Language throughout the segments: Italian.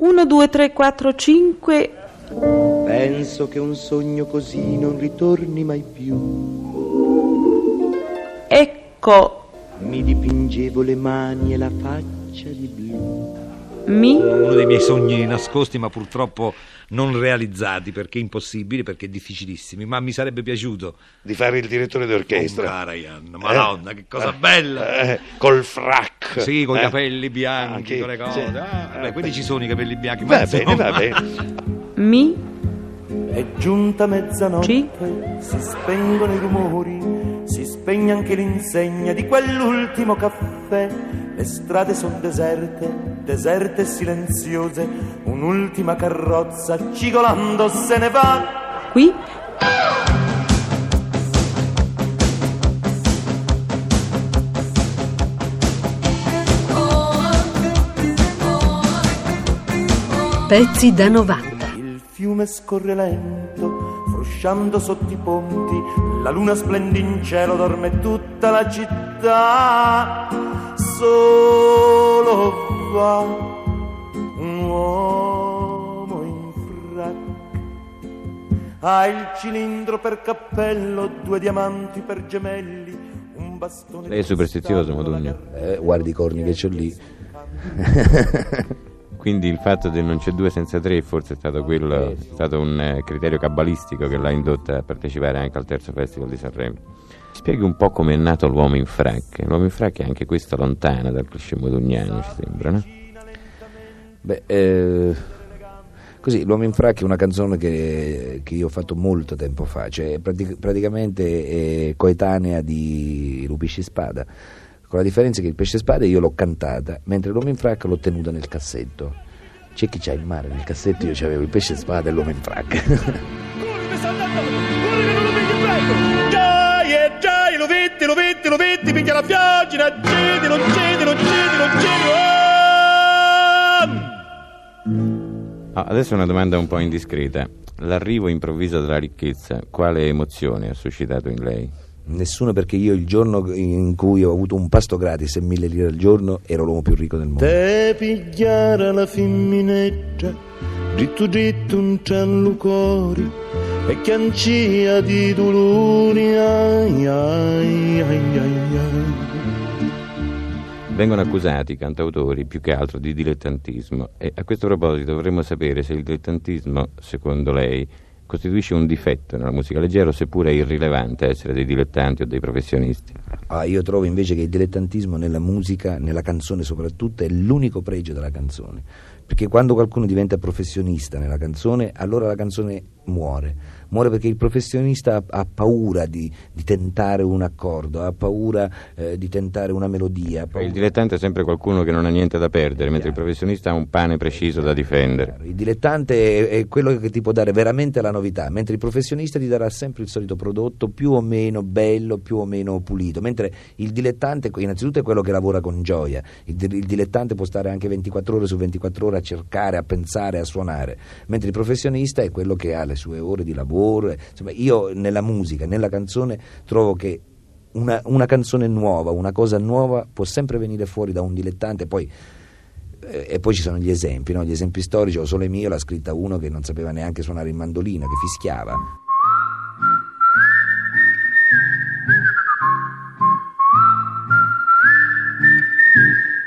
1, 2, 3, 4, 5. Penso che un sogno così non ritorni mai più. Ecco, Mi dipingevo le mani e la faccia di blu. mi, Uno dei miei sogni nascosti, ma purtroppo non realizzati perché impossibili, perché difficilissimi. Ma mi sarebbe piaciuto. di fare il direttore Oh, d'orchestra. Karajan, Madonna, che cosa bella! Eh, col frac. Sì, con i Eh. capelli bianchi, Anche- con le cose. sì. Ah, beh, Eh, quindi ci sono i capelli bianchi. Va ma bene, insomma- va bene. mi, È giunta mezzanotte, Ci? si spengono i rumori, si spegne anche l'insegna di quell'ultimo caffè. Le strade sono deserte, deserte e silenziose, un'ultima carrozza cigolando se ne va. qui, Pezzi da 90. Il fiume scorre lento, frusciando sotto i ponti, la luna splende in cielo, dorme tutta la città. Solo va un uomo in frac. Ha il cilindro per cappello, due diamanti per gemelli, un bastone Lei è superstizioso, Modugno? Eh, guardi i corni che c'ho lì. Quindi il fatto del non c'è due senza tre forse è stato quello, è stato un eh, criterio cabalistico che l'ha indotta a partecipare anche al terzo festival di Sanremo. Spieghi un po' come è nato l'uomo in frac. L'uomo in frac è anche questo lontano dal cliché modugnano, ci sembra, no? Beh, eh, così, L'uomo in frac è una canzone che, che io ho fatto molto tempo fa, cioè pratic- praticamente è coetanea di Lupisci Spada, con la differenza che il pesce spada io l'ho cantata, mentre l'uomo in frac l'ho tenuta nel cassetto. C'è chi c'ha il mare nel cassetto, io c'avevo il pesce spada e l'uomo in frac. Giai e giai, lo vedi, lo vedi, lo vedi, piglia la fiaggina, cedi, non cedi, non cedi, non cedi. oh! Ah, adesso una domanda un po' indiscreta. L'arrivo improvviso della ricchezza, quale emozione ha suscitato in lei? Nessuno perché io il giorno in cui ho avuto un pasto gratis e mille lire al giorno ero l'uomo più ricco del mondo. Te pigliare la femminetta, dritto dritto un cielo cori, e chiancia di dolori, ai ai ai ai ai. Vengono accusati i cantautori più che altro di dilettantismo e a questo proposito dovremmo sapere se il dilettantismo, secondo lei, costituisce un difetto nella musica leggera seppure è irrilevante essere dei dilettanti o dei professionisti. Ah, io trovo invece che il dilettantismo nella musica, nella canzone soprattutto, è l'unico pregio della canzone. Perché quando qualcuno diventa professionista nella canzone, allora la canzone muore. Muore perché il professionista ha, ha paura di, di tentare un accordo, ha paura eh, di tentare una melodia. Il dilettante è sempre qualcuno che non ha niente da perdere, mentre il professionista ha un pane preciso da difendere. Il dilettante è, è quello che ti può dare veramente la novità, mentre il professionista ti darà sempre il solito prodotto più o meno bello, più o meno pulito, mentre il dilettante innanzitutto è quello che lavora con gioia, il, il dilettante può stare anche 24 ore su 24 ore a cercare, a pensare, a suonare, mentre il professionista è quello che ha le sue ore di lavoro. Insomma, io nella musica, nella canzone trovo che una, una canzone nuova, una cosa nuova può sempre venire fuori da un dilettante, poi eh, e poi ci sono gli esempi, no? gli esempi storici, o solo mio l'ha scritta uno che non sapeva neanche suonare il mandolino, che fischiava.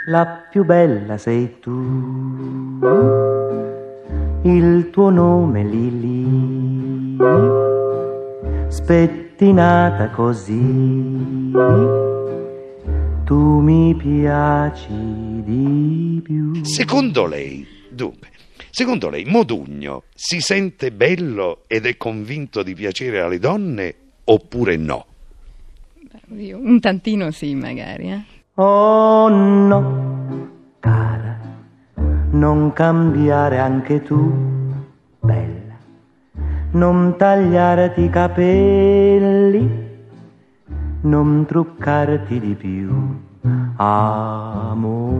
La più bella sei tu, il tuo nome Lili, spettinata così, tu mi piaci di più. Secondo lei, dunque, secondo lei Modugno si sente bello ed è convinto di piacere alle donne oppure no? Un tantino sì, magari. Eh. Oh no, cara, non cambiare anche tu, non tagliarti i capelli, non truccarti di più, amore.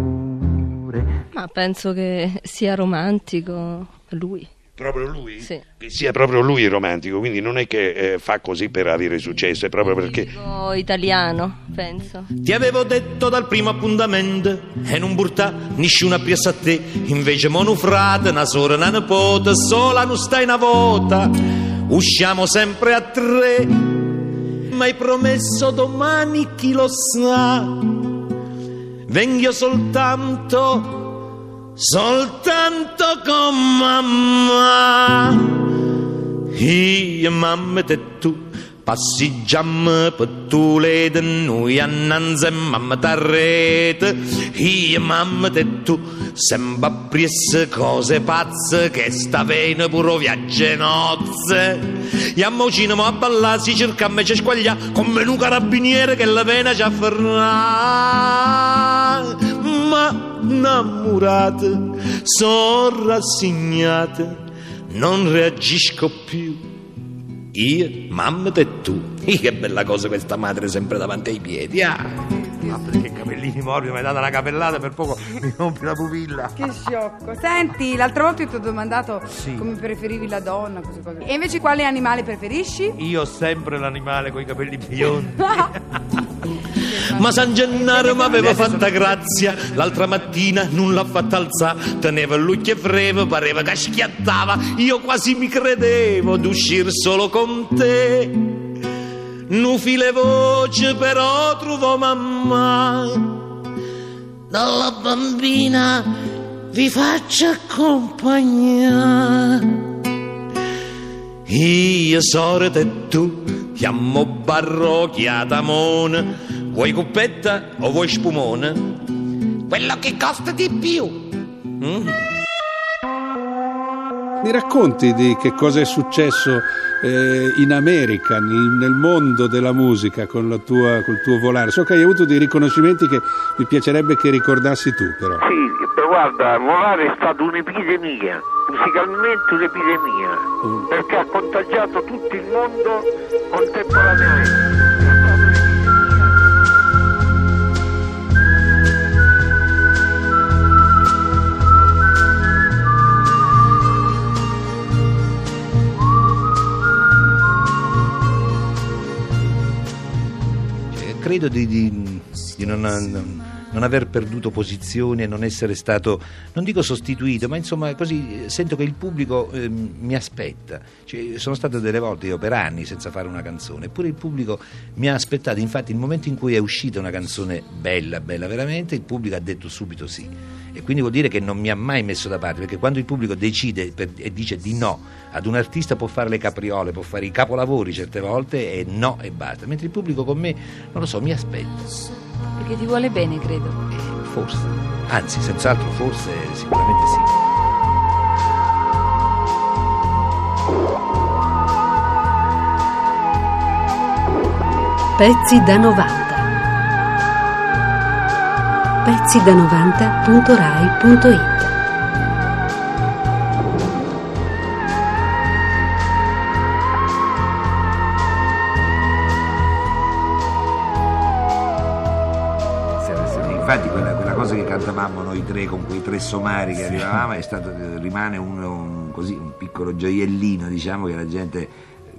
Ma penso che sia romantico lui. Proprio lui? Sì. Che sia proprio lui il romantico, quindi non è che eh, fa così per avere successo, è proprio perché... Italiano, penso. Ti avevo detto dal primo appuntamento E non burta nessuna piazza a te Invece mo nu frate, una sorella, una nipote Sola non stai una volta Usciamo sempre a tre Ma hai promesso domani chi lo sa Vengo soltanto Soltanto con mamma. Io, mamma e tu passeggiamo per tu le noi annanzi e mamma t'arrete. Io, mamma e tu sempre appresso cose pazze che sta bene pure viaggio e nozze. E a mo a ballare si cerca me ci squaglia come un carabiniere che la pena ci afferra ma innamorate sono rassegnate non reagisco più. Io, mamma e tu. Che bella cosa questa madre sempre davanti ai piedi. Ah. Ma perché capellini morbidi, mi hai dato una capellata per poco mi rompi la pupilla. Che sciocco. Senti, l'altra volta io ti ho domandato Sì. come preferivi la donna, cose cose. E invece quale animale preferisci? Io ho sempre l'animale con i capelli biondi. Ma San Gennaro mi aveva fatta grazia. L'altra mattina non l'ha fatta alzare. Teneva il lucchio frevo, pareva che schiattava. Io quasi mi credevo d'uscire solo con te. Non file voce però trovo mamma. Dalla bambina vi faccio compagnia. Io sorete e tu, chiamo barrocchiata mona. Vuoi cuppetta o vuoi spumone? Quello che costa di più. Mm? Mi racconti di che cosa è successo eh, in America, nel, nel mondo della musica con la tua, col tuo volare? So che hai avuto dei riconoscimenti che mi piacerebbe che ricordassi tu, però. Sì, però guarda, volare è stata un'epidemia, musicalmente un'epidemia, perché ha contagiato tutto il mondo contemporaneamente. È stata un'epidemia. Eh, Credo di, di- di non, non aver perduto posizioni e non essere stato, non dico sostituito, ma insomma così sento che il pubblico eh, mi aspetta. Cioè, sono state delle volte io per anni senza fare una canzone, eppure il pubblico mi ha aspettato. Infatti, il momento in cui è uscita una canzone bella, bella veramente, il pubblico ha detto subito sì. E quindi vuol dire che non mi ha mai messo da parte, perché quando il pubblico decide per- e dice di no ad un artista può fare le capriole, può fare i capolavori certe volte e no e basta, mentre il pubblico con me, non lo so, mi aspetta. Perché ti vuole bene, credo. Eh, Forse, anzi, senz'altro, forse, sicuramente sì. Pezzi da 90. Pezzi da 90.rai.it Infatti quella, quella cosa che cantavamo noi tre con quei tre somari che arrivavamo è stato, rimane un, un- così, un piccolo gioiellino, diciamo che la gente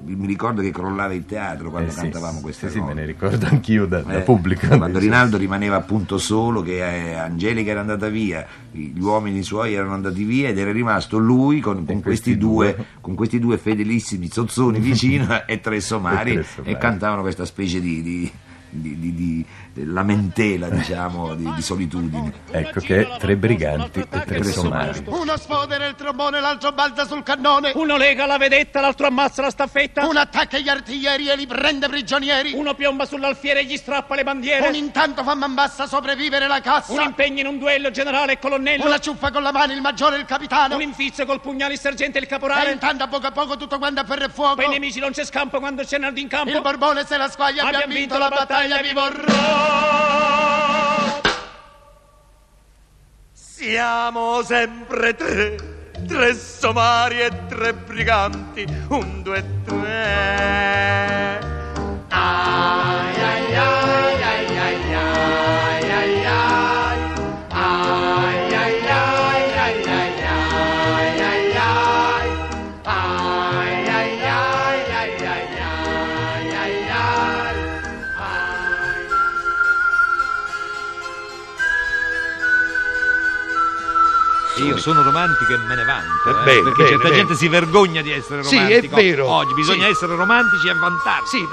mi ricordo che crollava il teatro quando Eh sì, cantavamo queste sì, sì, cose. me ne ricordo anch'io da, da Eh, pubblico. Quando Rinaldo rimaneva appunto solo, che eh, Angelica era andata via, gli uomini suoi erano andati via ed era rimasto lui con, con questi, questi due, due. con questi due fedelissimi zozzoni vicino e tre somari E e, tre somari. cantavano questa specie di, di- di- di- di lamentela, diciamo, di, di solitudine. Ecco che tre briganti e tre somari. Uno sfodera il trombone, l'altro balza sul cannone. Uno lega la vedetta, l'altro ammazza la staffetta. Uno attacca gli artiglieri e li prende prigionieri. Uno piomba sull'alfiere e gli strappa le bandiere. Un intanto fa man bassa sopravvivere la cassa. Un impegno in un duello generale e colonnello. Una ciuffa con la mano il maggiore e il capitano. Un infizio col pugnale il sergente e il E caporale. intanto a poco a poco tutto quanto a ferro e fuoco. Per i nemici non c'è scampo quando c'è Naldo in campo. Il Borbone se la squaglia abbiamo vinto la battaglia, vi vorrò. Siamo sempre tre, tre somari e tre briganti, un, due, tre. Io sono romantico e me ne vanto. Eh, eh, bene, perché bene, certa bene. gente si vergogna di essere Sì, è romantico. vero. Oggi bisogna Sì. essere romantici e vantarsi. Sì.